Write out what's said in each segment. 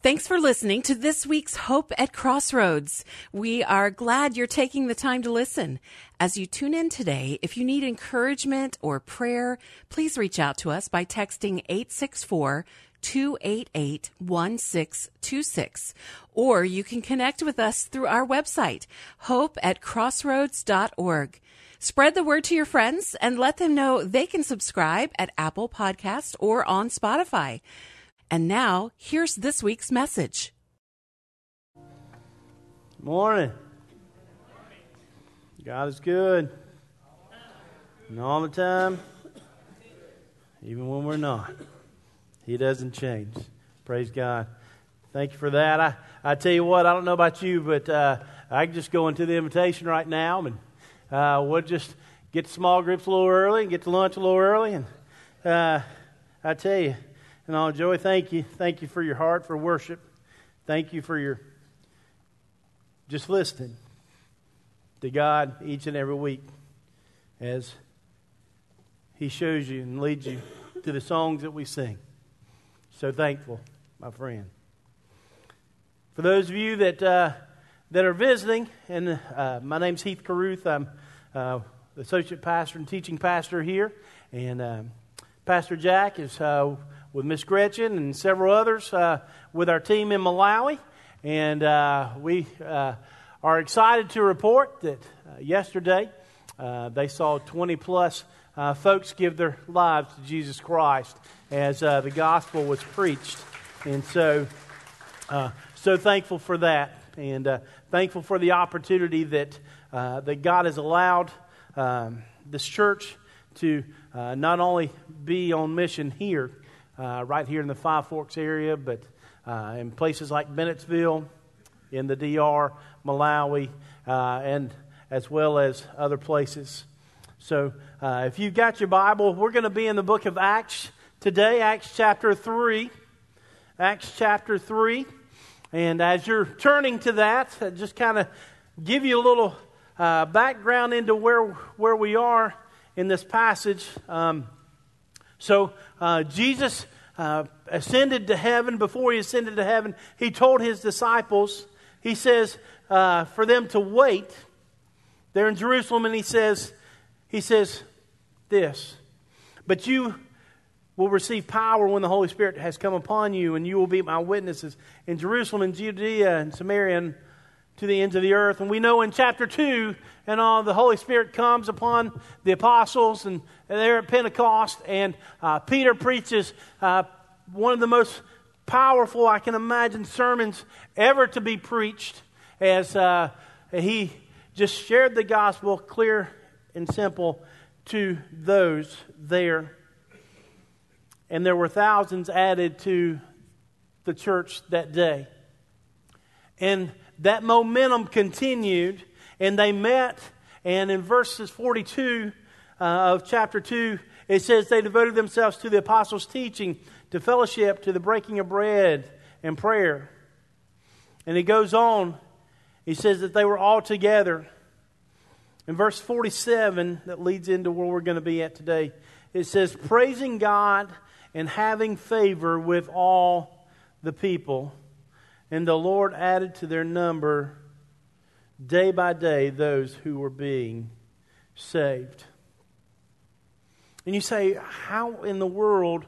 Thanks for listening to this week's Hope at Crossroads. We are glad you're taking the time to listen. As you tune in today, if you need encouragement or prayer, please reach out to us by texting 864 288 1626. Or you can connect with us through our website, hope at crossroads.org. Spread the word to your friends and let them know they can subscribe at Apple Podcast or on Spotify. And now, here's this week's message. Morning. God is good. And all the time, even when we're not. He doesn't change. Praise God. Thank you for that. I, I tell you what, I don't know about you, but uh, I can just go into the invitation right now and uh, we'll just get to small groups a little early and get to lunch a little early. And uh, I tell you, and all Joey, thank you. Thank you for your heart for worship. Thank you for your just listening to God each and every week as He shows you and leads you to the songs that we sing. So thankful, my friend. For those of you that uh, that are visiting, and uh, my name's Heath Caruth. I'm uh, the associate pastor and teaching pastor here, and um, Pastor Jack is uh, with Miss Gretchen and several others uh, with our team in Malawi. And uh, we uh, are excited to report that uh, yesterday uh, they saw 20 plus folks give their lives to Jesus Christ as the gospel was preached. And so, so thankful for that. And thankful for the opportunity that, that God has allowed um, this church to not only be on mission here, uh, right here in the Five Forks area, but uh, in places like Bennettsville, in the DR, Malawi, uh, and as well as other places. So, uh, if you've got your Bible, we're going to be in the book of Acts today, Acts chapter 3. Acts chapter 3. And as you're turning to that, uh, just kind of give you a little uh, background into where, where we are in this passage. Um, so, uh, Jesus uh, ascended to heaven. Before he ascended to heaven, he told his disciples, he says, uh, for them to wait They're in Jerusalem, and he says, he says this, but you will receive power when the Holy Spirit has come upon you, and you will be my witnesses in Jerusalem and Judea and Samaria and to the ends of the earth. And we know in chapter 2 and all, the Holy Spirit comes upon the apostles, and they're at Pentecost, and uh, Peter preaches uh, one of the most powerful, I can imagine, sermons ever to be preached as uh, he just shared the gospel clear and simple to those there. And there were thousands added to the church that day. And that momentum continued, and they met. And in verses 42 uh, of chapter 2, it says they devoted themselves to the apostles' teaching, to fellowship, to the breaking of bread, and prayer. And he goes on, he says that they were all together. In verse 47, that leads into where we're going to be at today, it says, praising God and having favor with all the people. And the Lord added to their number day by day those who were being saved. And you say, how in the world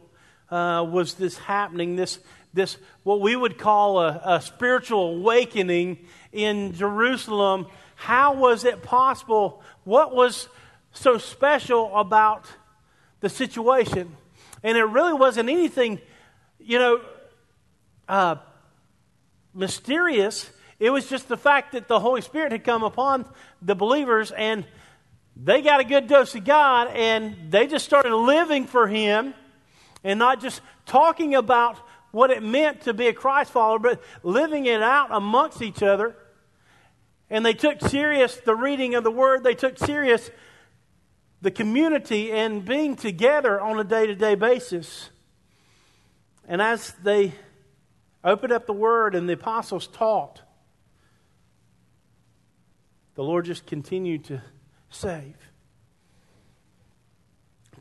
uh, was this happening? This, this, what we would call a, a spiritual awakening in Jerusalem. How was it possible? What was so special about the situation? And it really wasn't anything, you know, uh, mysterious. It was just the fact that the Holy Spirit had come upon the believers and they got a good dose of God and they just started living for Him and not just talking about what it meant to be a Christ follower, but living it out amongst each other. And they took serious the reading of the Word, they took serious the community and being together on a day to day basis. And as they opened up the Word and the apostles taught, the Lord just continued to save.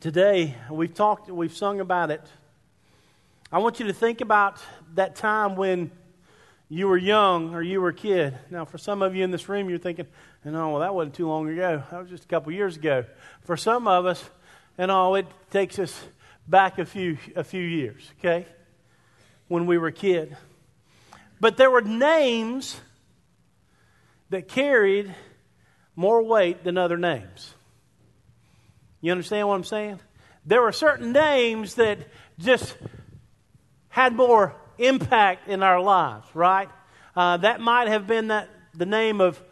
Today, we've talked, we've sung about it. I want you to think about that time when you were young or you were a kid. Now, for some of you in this room, you're thinking, and oh, well, that wasn't too long ago. That was just a couple years ago. For some of us, and all, it takes us back a few, a few years, okay? When we were a kid. But there were names that carried more weight than other names. You understand what I'm saying? There were certain names that just had more impact in our lives, right? Uh, that might have been that the name of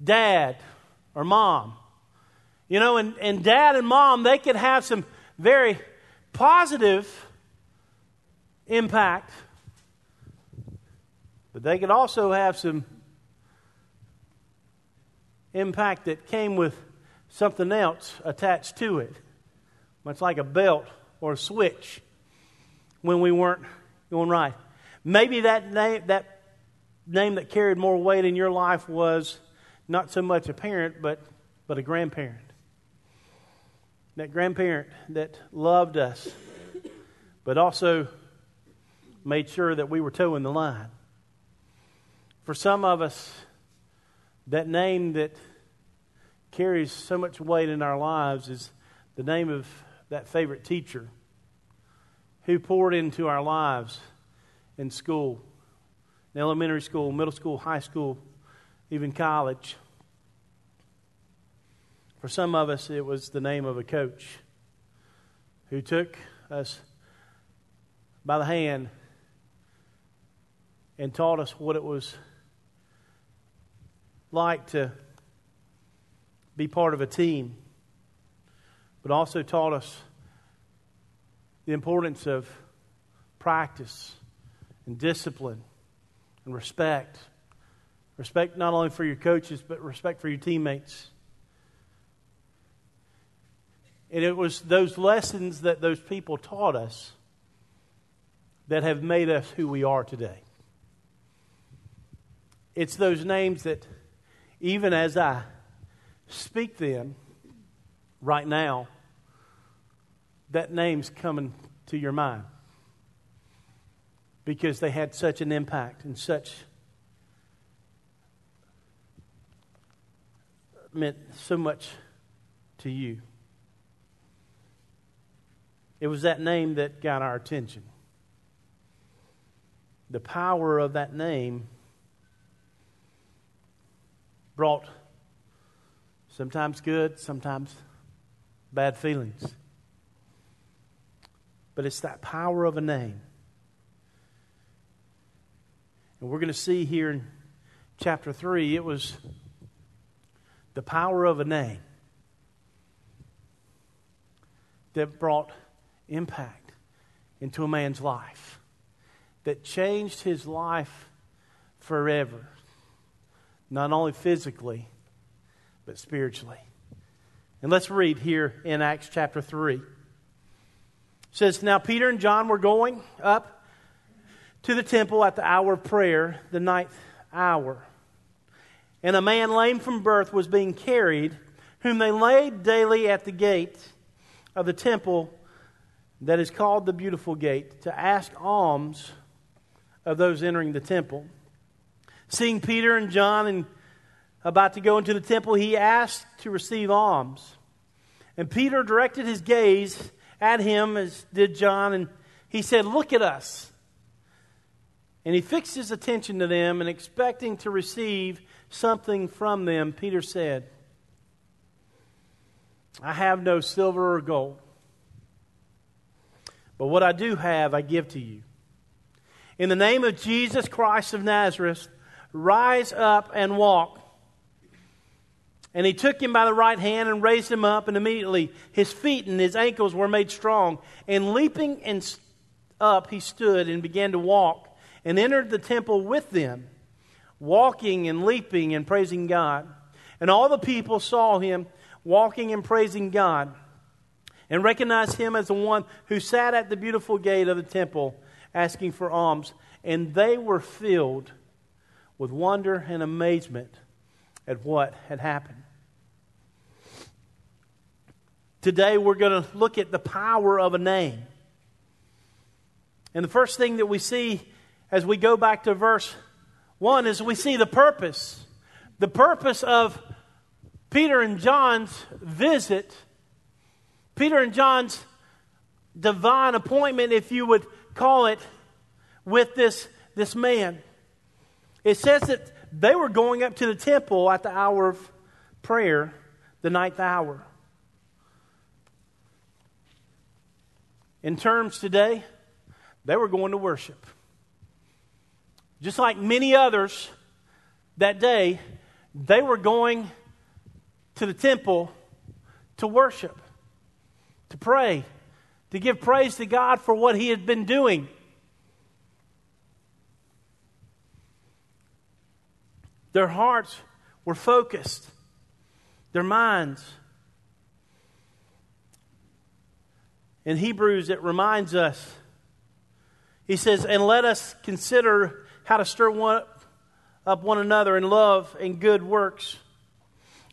dad or mom. You know, and, and dad and mom, they could have some very positive impact, but they could also have some impact that came with something else attached to it, much like a belt or a switch when we weren't going right. Maybe that name, that name that carried more weight in your life was not so much a parent, but, but a grandparent. That grandparent that loved us, but also made sure that we were toeing the line. For some of us, that name that carries so much weight in our lives is the name of that favorite teacher who poured into our lives in school, in elementary school, middle school, high school, even college. For some of us, it was the name of a coach who took us by the hand and taught us what it was like to be part of a team, but also taught us the importance of practice and discipline and respect. Respect not only for your coaches, but respect for your teammates. And it was those lessons that those people taught us that have made us who we are today. It's those names that, even as I speak them right now, that name's coming to your mind because they had such an impact and such meant so much to you. It was that name that got our attention. The power of that name brought sometimes good, sometimes bad feelings. But it's that power of a name. And we're going to see here in chapter 3, it was the power of a name that brought impact into a man's life, that changed his life forever, not only physically, but spiritually. And let's read here in Acts chapter 3 says, Now Peter and John were going up to the temple at the hour of prayer, the ninth hour. And a man lame from birth was being carried, whom they laid daily at the gate of the temple that is called the Beautiful Gate, to ask alms of those entering the temple. Seeing Peter and John and about to go into the temple, he asked to receive alms. And Peter directed his gaze at him as did John, and he said, Look at us. And he fixed his attention to them, and expecting to receive something from them, Peter said, I have no silver or gold, but what I do have, I give to you. In the name of Jesus Christ of Nazareth, rise up and walk. And he took him by the right hand and raised him up, and immediately his feet and his ankles were made strong. And leaping and up, he stood and began to walk, and entered the temple with them, walking and leaping and praising God. And all the people saw him walking and praising God, and recognized him as the one who sat at the beautiful gate of the temple asking for alms. And they were filled with wonder and amazement at what had happened. Today we're going to look at the power of a name. And the first thing that we see as we go back to verse 1 is we see the purpose. The purpose of Peter and John's visit, Peter and John's divine appointment, if you would call it, with this, this man. It says that they were going up to the temple at the hour of prayer, the ninth hour. In terms today, they were going to worship. Just like many others that day, they were going to the temple to worship, to pray, to give praise to God for what He had been doing. Their hearts were focused, their minds. In Hebrews, it reminds us, he says, and let us consider how to stir one, up one another in love and good works,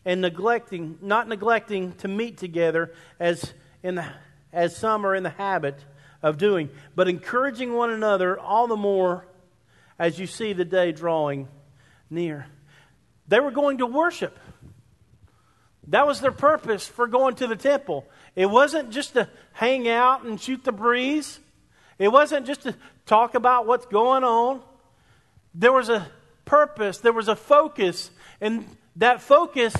and neglecting, not neglecting to meet together as, in the, as some are in the habit of doing, but encouraging one another all the more as you see the day drawing near. They were going to worship. That was their purpose for going to the temple. It wasn't just to hang out and shoot the breeze. It wasn't just to talk about what's going on. There was a purpose, there was a focus, and that focus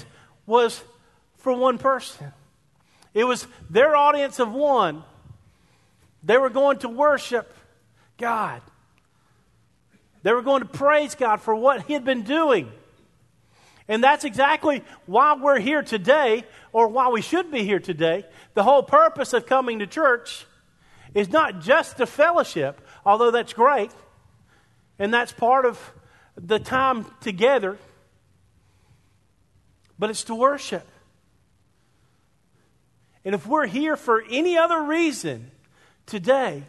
was for one person. It was their audience of one. They were going to worship God. They were going to praise God for what He had been doing. And that's exactly why we're here today, or why we should be here today. The whole purpose of coming to church is not just the fellowship, although that's great, and that's part of the time together, but it's to worship. And if we're here for any other reason today,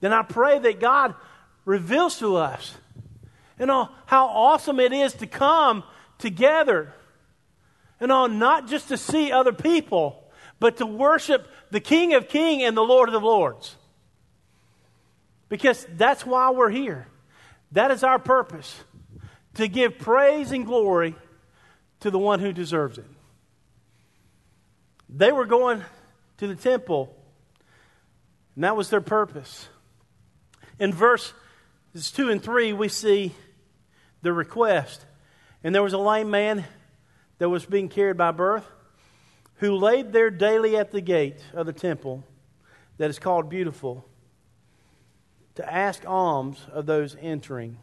then I pray that God reveals to us you know, how awesome it is to come together. and know, not just to see other people, but to worship the King of Kings and the Lord of the Lords. Because that's why we're here. That is our purpose to give praise and glory to the one who deserves it. They were going to the temple, and that was their purpose. In verses 2 and 3, we see the request. And there was a lame man that was being carried by birth who laid there daily at the gate of the temple that is called Beautiful to ask alms of those entering.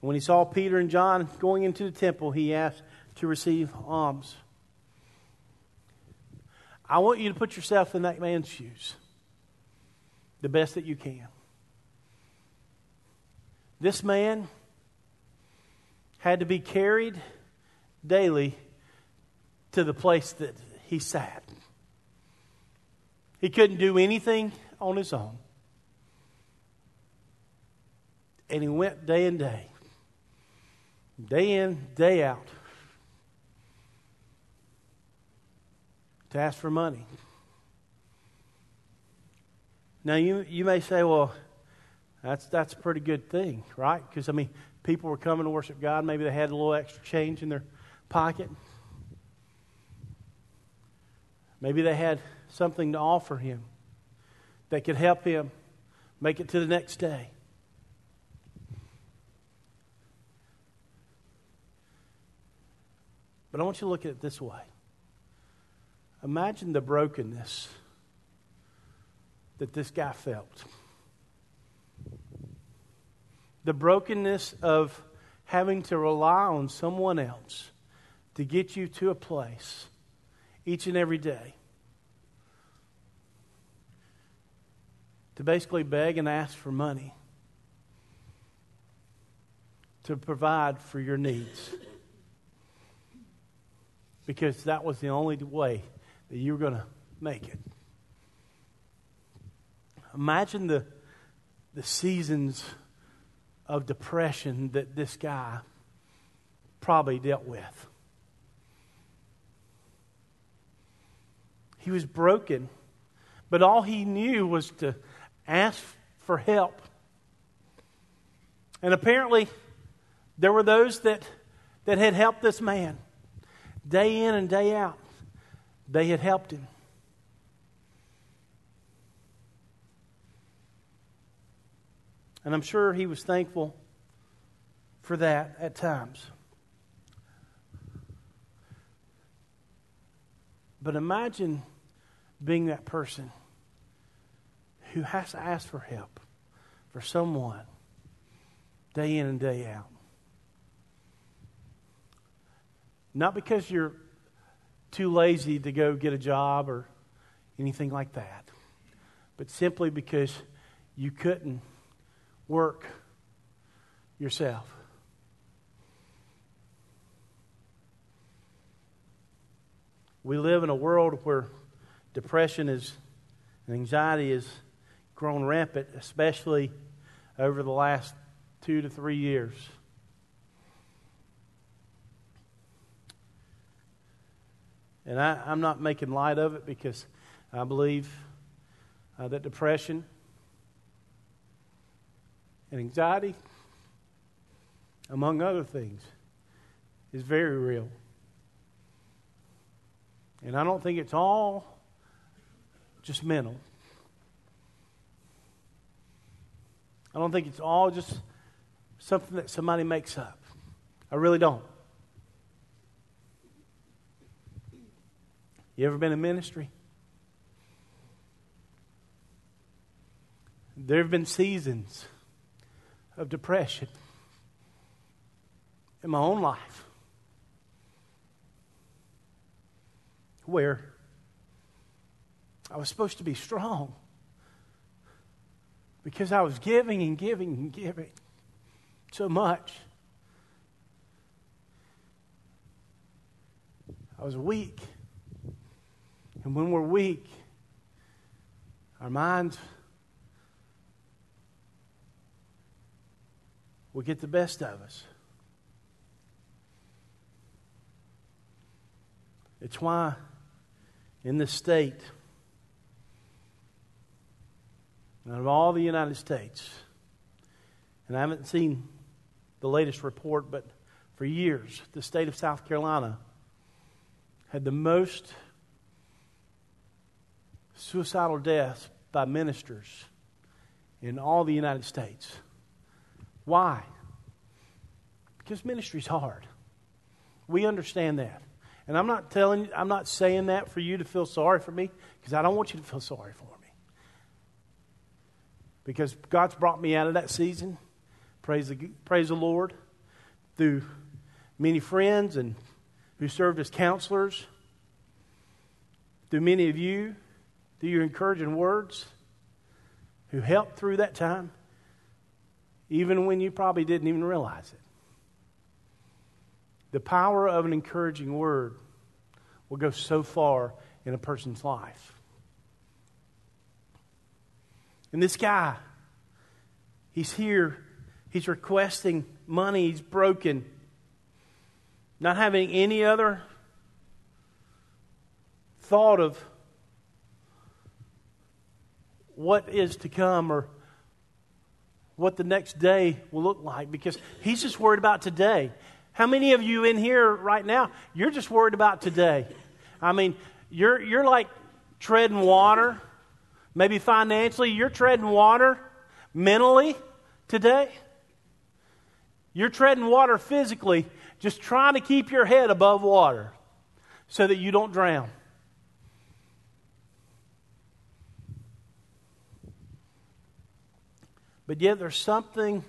When he saw Peter and John going into the temple, he asked to receive alms. I want you to put yourself in that man's shoes the best that you can. This man had to be carried daily to the place that he sat. He couldn't do anything on his own. And he went day and day, day in, day out, to ask for money. Now, you, you may say, well, that's, that's a pretty good thing, right? Because, I mean, people were coming to worship God. Maybe they had a little extra change in their pocket. Maybe they had something to offer him that could help him make it to the next day. But I want you to look at it this way. Imagine the brokenness that this guy felt the brokenness of having to rely on someone else to get you to a place each and every day. To basically beg and ask for money to provide for your needs. Because that was the only way that you were going to make it. Imagine the, the seasons of depression that this guy probably dealt with. He was broken But all he knew was to ask for help. And apparently, there were those that, that had helped this man day in and day out. They had helped him. And I'm sure he was thankful for that at times. But imagine being that person who has to ask for help for someone day in and day out. Not because you're too lazy to go get a job or anything like that, but simply because you couldn't work yourself. We live in a world where depression is and anxiety has grown rampant, especially over the last two to three years. And I, am not making light of it because I believe uh, that depression and anxiety, among other things, is very real. And I don't think it's all just mental. I don't think it's all just something that somebody makes up. I really don't. You ever been in ministry? There have been seasons of depression in my own life. where I was supposed to be strong because I was giving and giving and giving so much. I was weak. And when we're weak, our minds will get the best of us. It's why in the state, out of all the United States, and I haven't seen the latest report, but for years, the state of South Carolina had the most suicidal deaths by ministers in all the United States. Why? Because ministry's hard. We understand that. And I'm not telling I'm not saying that for you to feel sorry for me because I don't want you to feel sorry for me. Because God's brought me out of that season. Praise the, praise the Lord. Through many friends and who served as counselors. Through many of you, through your encouraging words, who helped through that time, even when you probably didn't even realize it. The power of an encouraging word will go so far in a person's life. And this guy, he's here, he's requesting money, he's broken, not having any other thought of what is to come or what the next day will look like because he's just worried about today. How many of you in here right now, you're just worried about today? I mean, you're, you're like treading water, maybe financially, you're treading water mentally today. You're treading water physically, just trying to keep your head above water so that you don't drown. But yet, there's something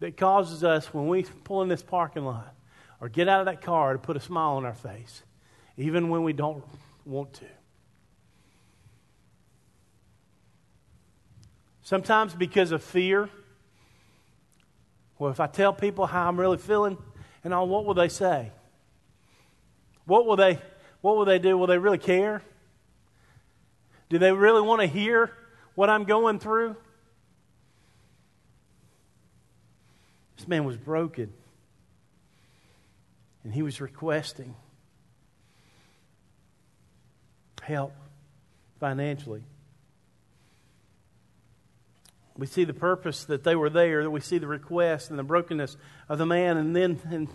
that causes us when we pull in this parking lot or get out of that car to put a smile on our face, even when we don't want to. Sometimes because of fear. Well, if I tell people how I'm really feeling and all, what will they say? What will they what will they do? Will they really care? Do they really want to hear what I'm going through? This man was broken. And he was requesting help financially. We see the purpose that they were there, That we see the request and the brokenness of the man. And then in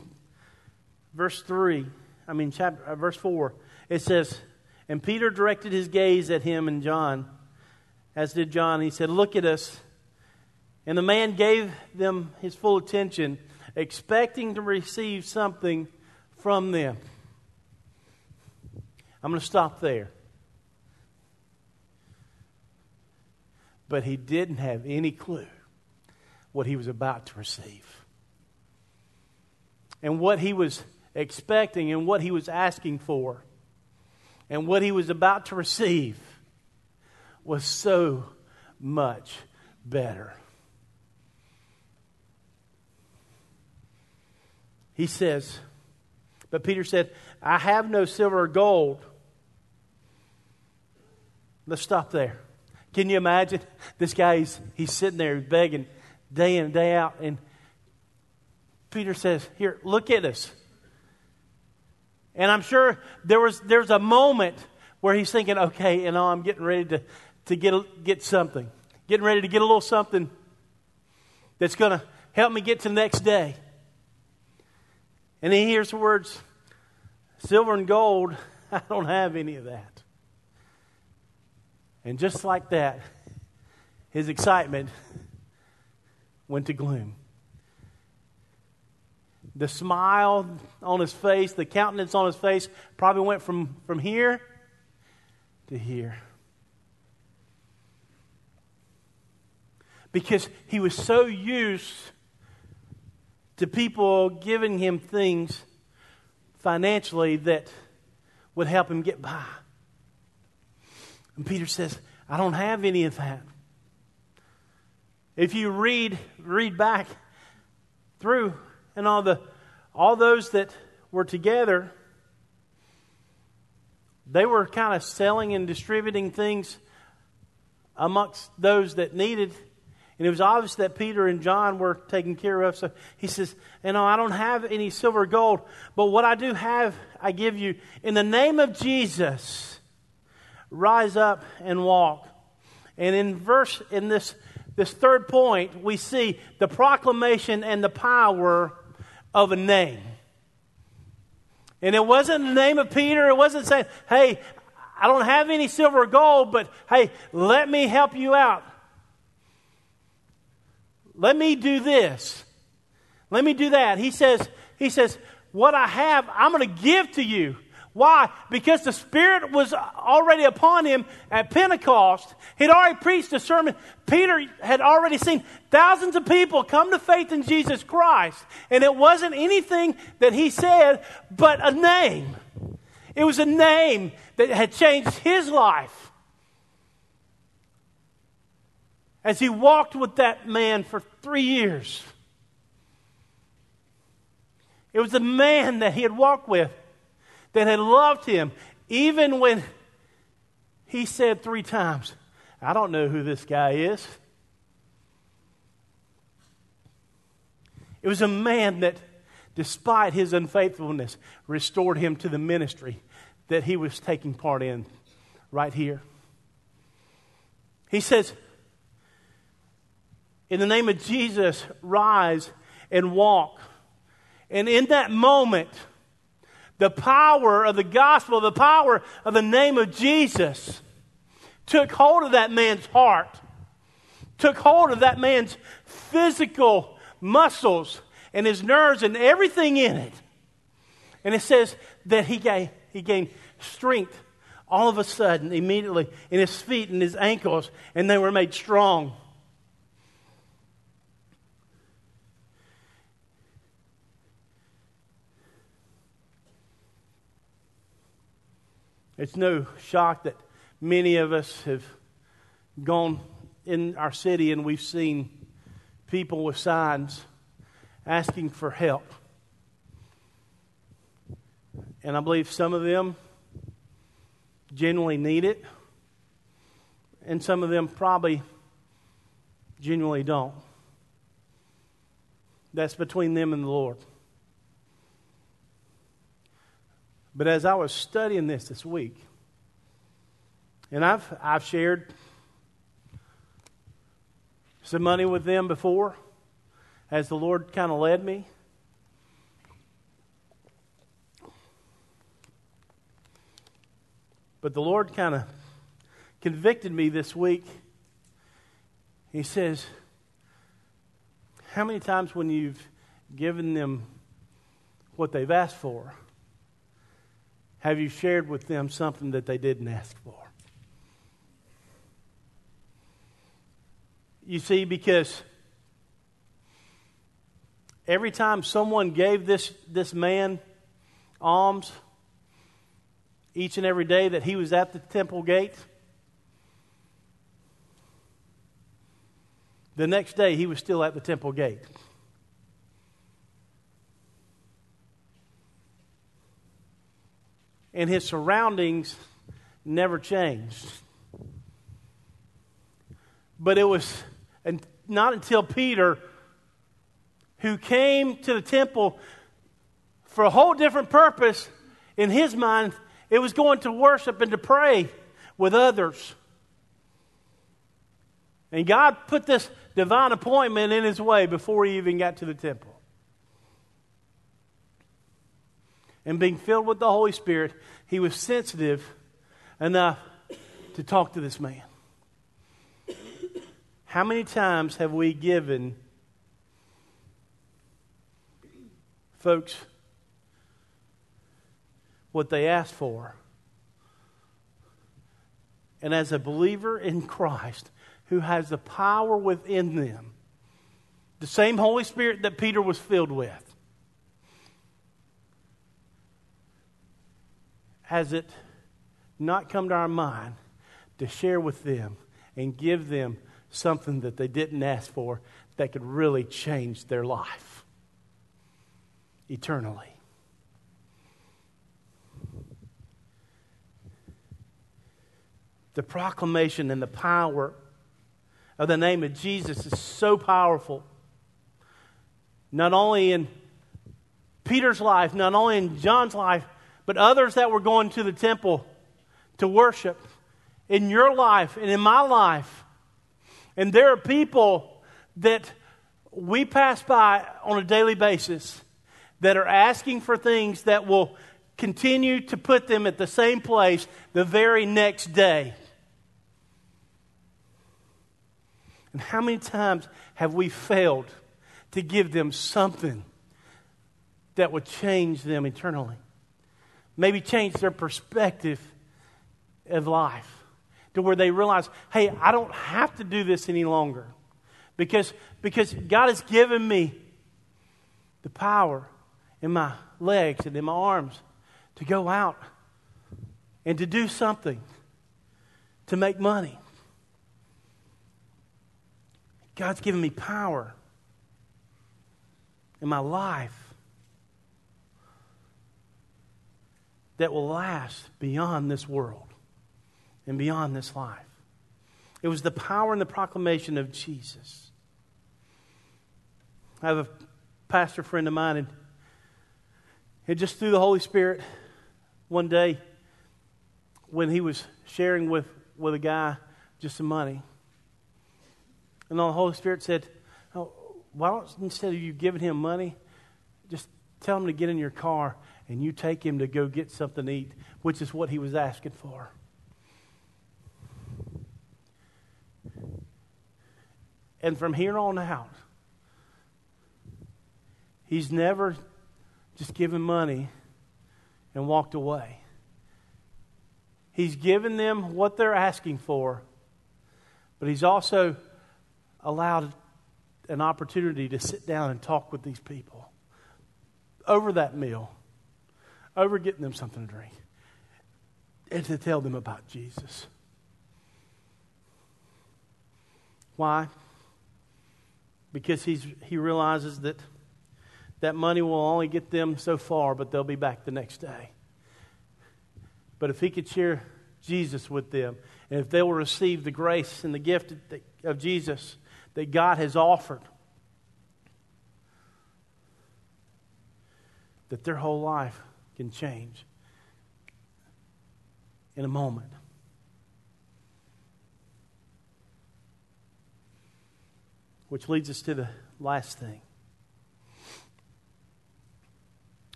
verse 3, I mean, chapter, uh, verse 4, it says, And Peter directed his gaze at him and John, as did John. He said, Look at us. And the man gave them his full attention, expecting to receive something from them. I'm going to stop there. But he didn't have any clue what he was about to receive. And what he was expecting and what he was asking for and what he was about to receive was so much better. He says, but Peter said, I have no silver or gold. Let's stop there. Can you imagine? This guy, he's, he's sitting there begging day in and day out. And Peter says, Here, look at us. And I'm sure there was there's a moment where he's thinking, okay, you know, I'm getting ready to, to get, get something. Getting ready to get a little something that's going to help me get to the next day. And he hears the words, silver and gold, I don't have any of that. And just like that, his excitement went to gloom. The smile on his face, the countenance on his face, probably went from, from here to here. Because he was so used to people giving him things financially that would help him get by. And Peter says, I don't have any of that. If you read read back through and all the all those that were together, they were kind of selling and distributing things amongst those that needed and it was obvious that Peter and John were taken care of. So he says, You know, I don't have any silver or gold, but what I do have, I give you. In the name of Jesus, rise up and walk. And in verse, in this, this third point, we see the proclamation and the power of a name. And it wasn't the name of Peter. It wasn't saying, hey, I don't have any silver or gold, but hey, let me help you out. Let me do this. Let me do that. He says, he says, what I have, I'm going to give to you. Why? Because the Spirit was already upon him at Pentecost. He'd already preached a sermon. Peter had already seen thousands of people come to faith in Jesus Christ. And it wasn't anything that he said, but a name. It was a name that had changed his life. As he walked with that man for three years. It was a man that he had walked with that had loved him, even when he said three times, I don't know who this guy is. It was a man that, despite his unfaithfulness, restored him to the ministry that he was taking part in right here. He says, in the name of Jesus, rise and walk. And in that moment, the power of the gospel, the power of the name of Jesus took hold of that man's heart, took hold of that man's physical muscles and his nerves and everything in it. And it says that he gained, he gained strength all of a sudden, immediately, in his feet and his ankles, and they were made strong. It's no shock that many of us have gone in our city and we've seen people with signs asking for help. And I believe some of them genuinely need it, and some of them probably genuinely don't. That's between them and the Lord. But as I was studying this this week, and I've, I've shared some money with them before as the Lord kind of led me. But the Lord kind of convicted me this week. He says, How many times when you've given them what they've asked for, have you shared with them something that they didn't ask for? You see, because every time someone gave this, this man alms, each and every day that he was at the temple gate, the next day he was still at the temple gate. And his surroundings never changed. But it was not until Peter, who came to the temple for a whole different purpose, in his mind, it was going to worship and to pray with others. And God put this divine appointment in his way before he even got to the temple. And being filled with the Holy Spirit, he was sensitive enough to talk to this man. How many times have we given folks what they asked for? And as a believer in Christ who has the power within them, the same Holy Spirit that Peter was filled with, has it not come to our mind to share with them and give them something that they didn't ask for that could really change their life eternally. The proclamation and the power of the name of Jesus is so powerful. Not only in Peter's life, not only in John's life, but others that were going to the temple to worship. In your life and in my life, and there are people that we pass by on a daily basis that are asking for things that will continue to put them at the same place the very next day. And how many times have we failed to give them something that would change them eternally? Maybe change their perspective of life to where they realize, hey, I don't have to do this any longer. Because, because God has given me the power in my legs and in my arms to go out and to do something to make money. God's given me power in my life that will last beyond this world and beyond this life. It was the power and the proclamation of Jesus. I have a pastor friend of mine, and it just through the Holy Spirit one day when he was sharing with, with a guy just some money. And the Holy Spirit said, oh, Why don't, instead of you giving him money, just tell him to get in your car and you take him to go get something to eat, which is what he was asking for. And from here on out, he's never just given money and walked away. He's given them what they're asking for, but he's also allowed an opportunity to sit down and talk with these people over that meal, over getting them something to drink, and to tell them about Jesus. Why? because he's, he realizes that that money will only get them so far, but they'll be back the next day. But if he could share Jesus with them, and if they will receive the grace and the gift of Jesus that God has offered, that their whole life can change in a moment. Which leads us to the last thing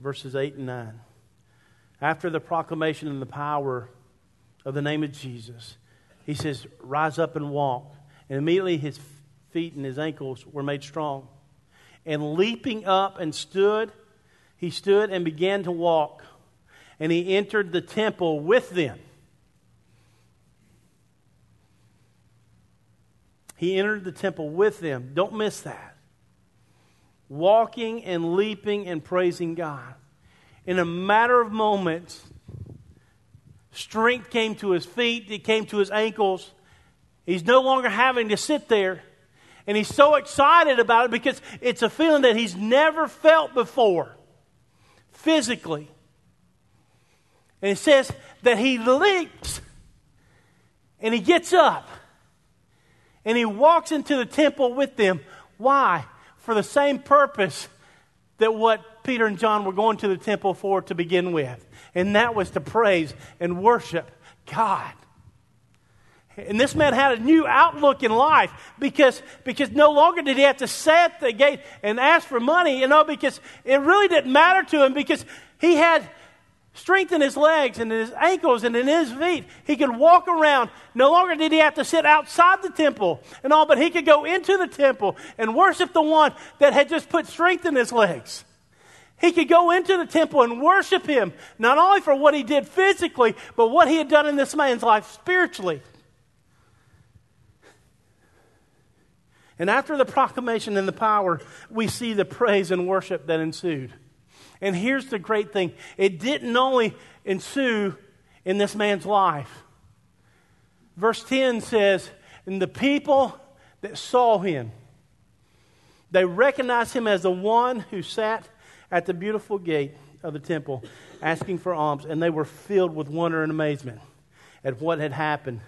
verses 8 and 9. After the proclamation and the power of the name of Jesus, he says, Rise up and walk. And immediately his feet and his ankles were made strong. And leaping up and stood, he stood and began to walk. And he entered the temple with them. He entered the temple with them. Don't miss that. Walking and leaping and praising God. In a matter of moments, strength came to his feet, it came to his ankles. He's no longer having to sit there. And he's so excited about it because it's a feeling that he's never felt before physically. And it says that he leaps and he gets up and he walks into the temple with them. Why? For the same purpose that what Peter and John were going to the temple for to begin with. And that was to praise and worship God. And this man had a new outlook in life because, because no longer did he have to set the gate and ask for money, you know, because it really didn't matter to him because he had strength in his legs and in his ankles and in his feet. He could walk around. No longer did he have to sit outside the temple and all, but he could go into the temple and worship the one that had just put strength in his legs. He could go into the temple and worship him, not only for what he did physically, but what he had done in this man's life spiritually. And after the proclamation and the power, we see the praise and worship that ensued. And here's the great thing it didn't only ensue in this man's life. Verse 10 says, And the people that saw him, they recognized him as the one who sat at the beautiful gate of the temple asking for alms, and they were filled with wonder and amazement at what had happened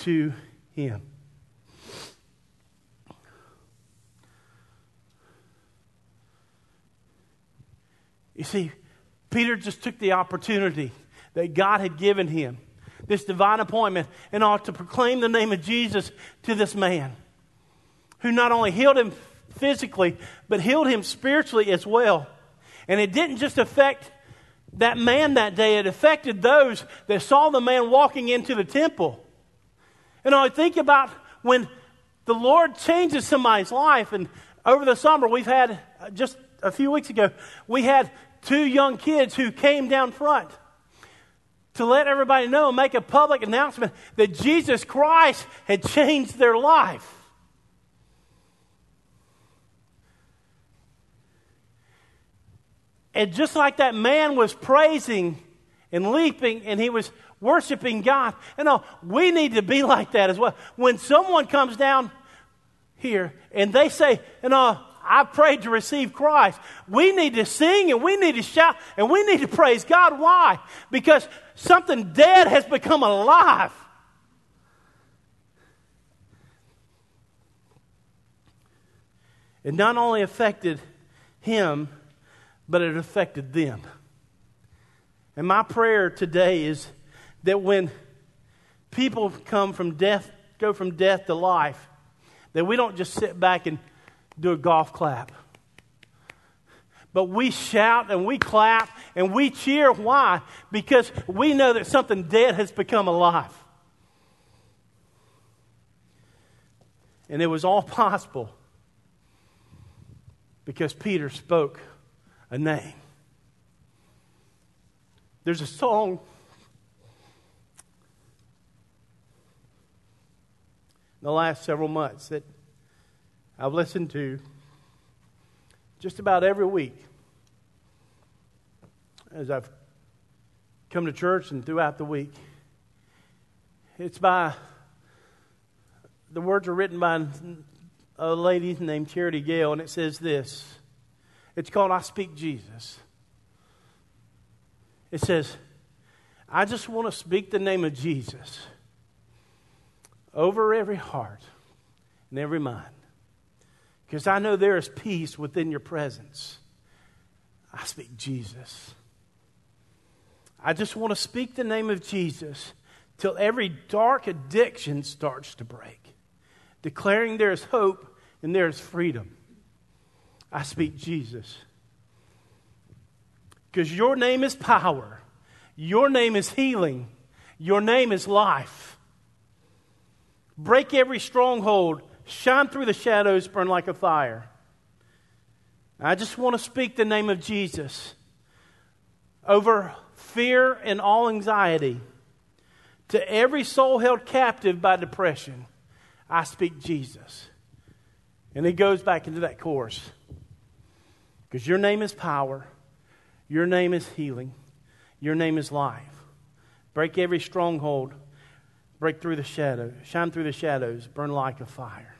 to him. You see, Peter just took the opportunity that God had given him, this divine appointment, and ought to proclaim the name of Jesus to this man who not only healed him physically, but healed him spiritually as well. And it didn't just affect that man that day, it affected those that saw the man walking into the temple. And I think about when the Lord changes somebody's life, and over the summer, we've had uh, just a few weeks ago, we had two young kids who came down front to let everybody know, make a public announcement that Jesus Christ had changed their life. And just like that man was praising and leaping and he was worshiping God, you know, we need to be like that as well. When someone comes down here and they say, you know, I prayed to receive Christ. We need to sing and we need to shout and we need to praise God. Why? Because something dead has become alive. It not only affected him, but it affected them. And my prayer today is that when people come from death, go from death to life, that we don't just sit back and do a golf clap. But we shout and we clap and we cheer. Why? Because we know that something dead has become alive. And it was all possible because Peter spoke a name. There's a song in the last several months that I've listened to just about every week as I've come to church and throughout the week. It's by, the words are written by a lady named Charity Gayle, and it says this. It's called I Speak Jesus. It says, I just want to speak the name of Jesus over every heart and every mind. Because I know there is peace within your presence. I speak Jesus. I just want to speak the name of Jesus till every dark addiction starts to break, declaring there is hope and there is freedom. I speak Jesus. Because your name is power, your name is healing, your name is life. Break every stronghold, shine through the shadows, burn like a fire. I just want to speak the name of Jesus over fear and all anxiety. To every soul held captive by depression, I speak Jesus. And it goes back into that chorus. Because your name is power, your name is healing, your name is life. Break every stronghold, break through the shadow, shine through the shadows, burn like a fire.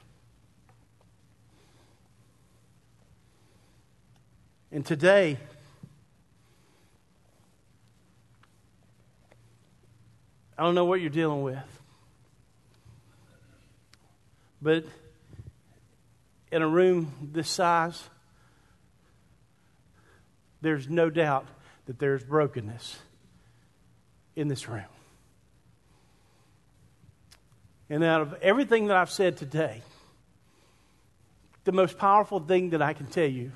And today, I don't know what you're dealing with. But in a room this size, there's no doubt that there's brokenness in this room. And out of everything that I've said today, the most powerful thing that I can tell you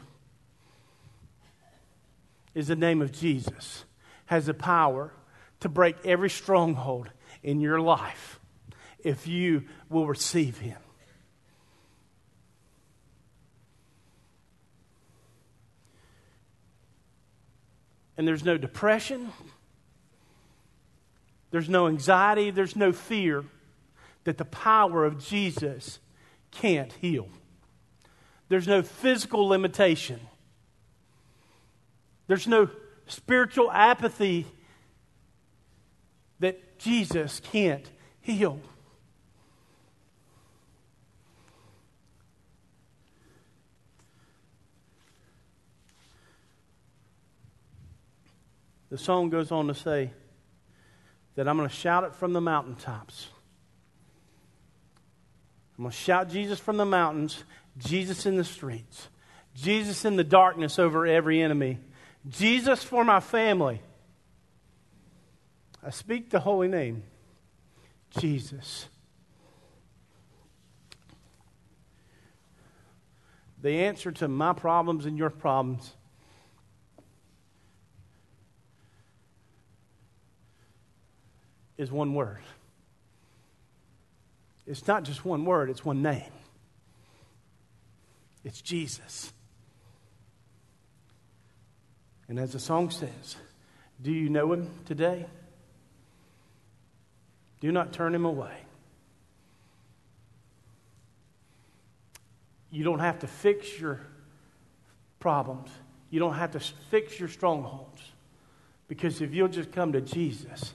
is the name of Jesus has the power to break every stronghold in your life if you will receive him. And there's no depression, there's no anxiety, there's no fear that the power of Jesus can't heal. There's no physical limitation. There's no spiritual apathy that Jesus can't heal. The song goes on to say that I'm going to shout it from the mountaintops. I'm going to shout Jesus from the mountains, Jesus in the streets, Jesus in the darkness over every enemy, Jesus for my family. I speak the holy name, Jesus. The answer to my problems and your problems is one word. It's not just one word, it's one name. It's Jesus. And as the song says, do you know him today? Do not turn him away. You don't have to fix your problems. You don't have to fix your strongholds. Because if you'll just come to Jesus,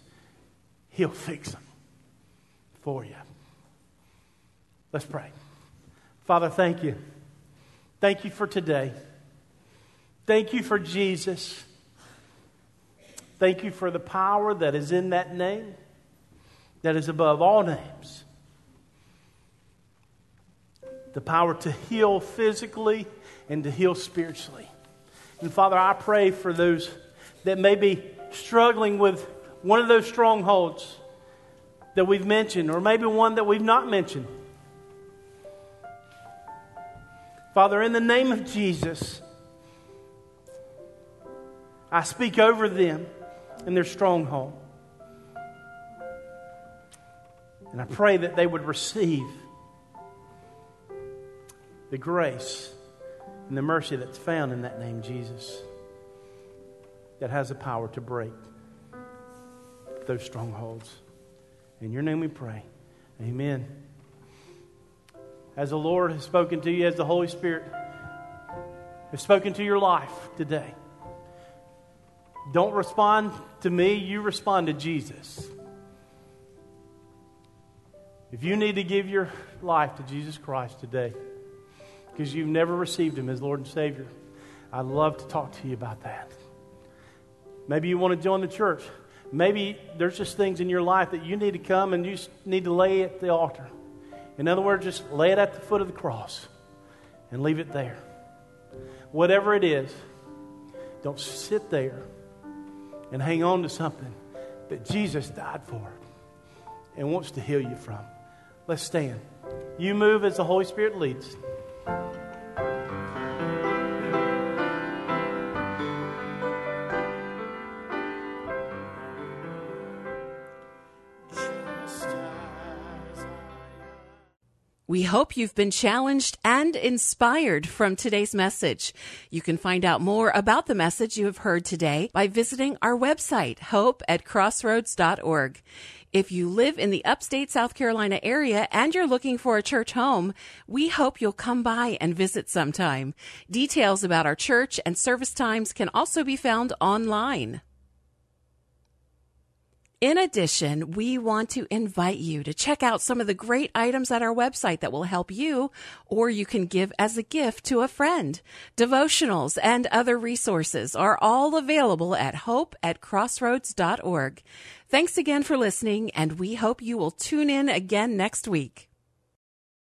He'll fix them for you. Let's pray. Father, thank you. Thank you for today. Thank you for Jesus. Thank you for the power that is in that name, that is above all names. The power to heal physically and to heal spiritually. And Father, I pray for those that may be struggling with one of those strongholds that we've mentioned, or maybe one that we've not mentioned. Father, in the name of Jesus, I speak over them in their stronghold. And I pray that they would receive the grace and the mercy that's found in that name, Jesus, that has the power to break those strongholds. In your name we pray. Amen. As the Lord has spoken to you, as the Holy Spirit has spoken to your life today, don't respond to me, you respond to Jesus. If you need to give your life to Jesus Christ today, because you've never received Him as Lord and Savior, I'd love to talk to you about that. Maybe you want to join the church. Maybe there's just things in your life that you need to come and you need to lay at the altar. In other words, just lay it at the foot of the cross and leave it there. Whatever it is, don't sit there and hang on to something that Jesus died for and wants to heal you from. Let's stand. You move as the Holy Spirit leads. We hope you've been challenged and inspired from today's message. You can find out more about the message you have heard today by visiting our website, hope at crossroads.org. If you live in the upstate South Carolina area and you're looking for a church home, we hope you'll come by and visit sometime. Details about our church and service times can also be found online. In addition, we want to invite you to check out some of the great items at our website that will help you, or you can give as a gift to a friend. Devotionals and other resources are all available at hope at crossroads.org. Thanks again for listening, and we hope you will tune in again next week.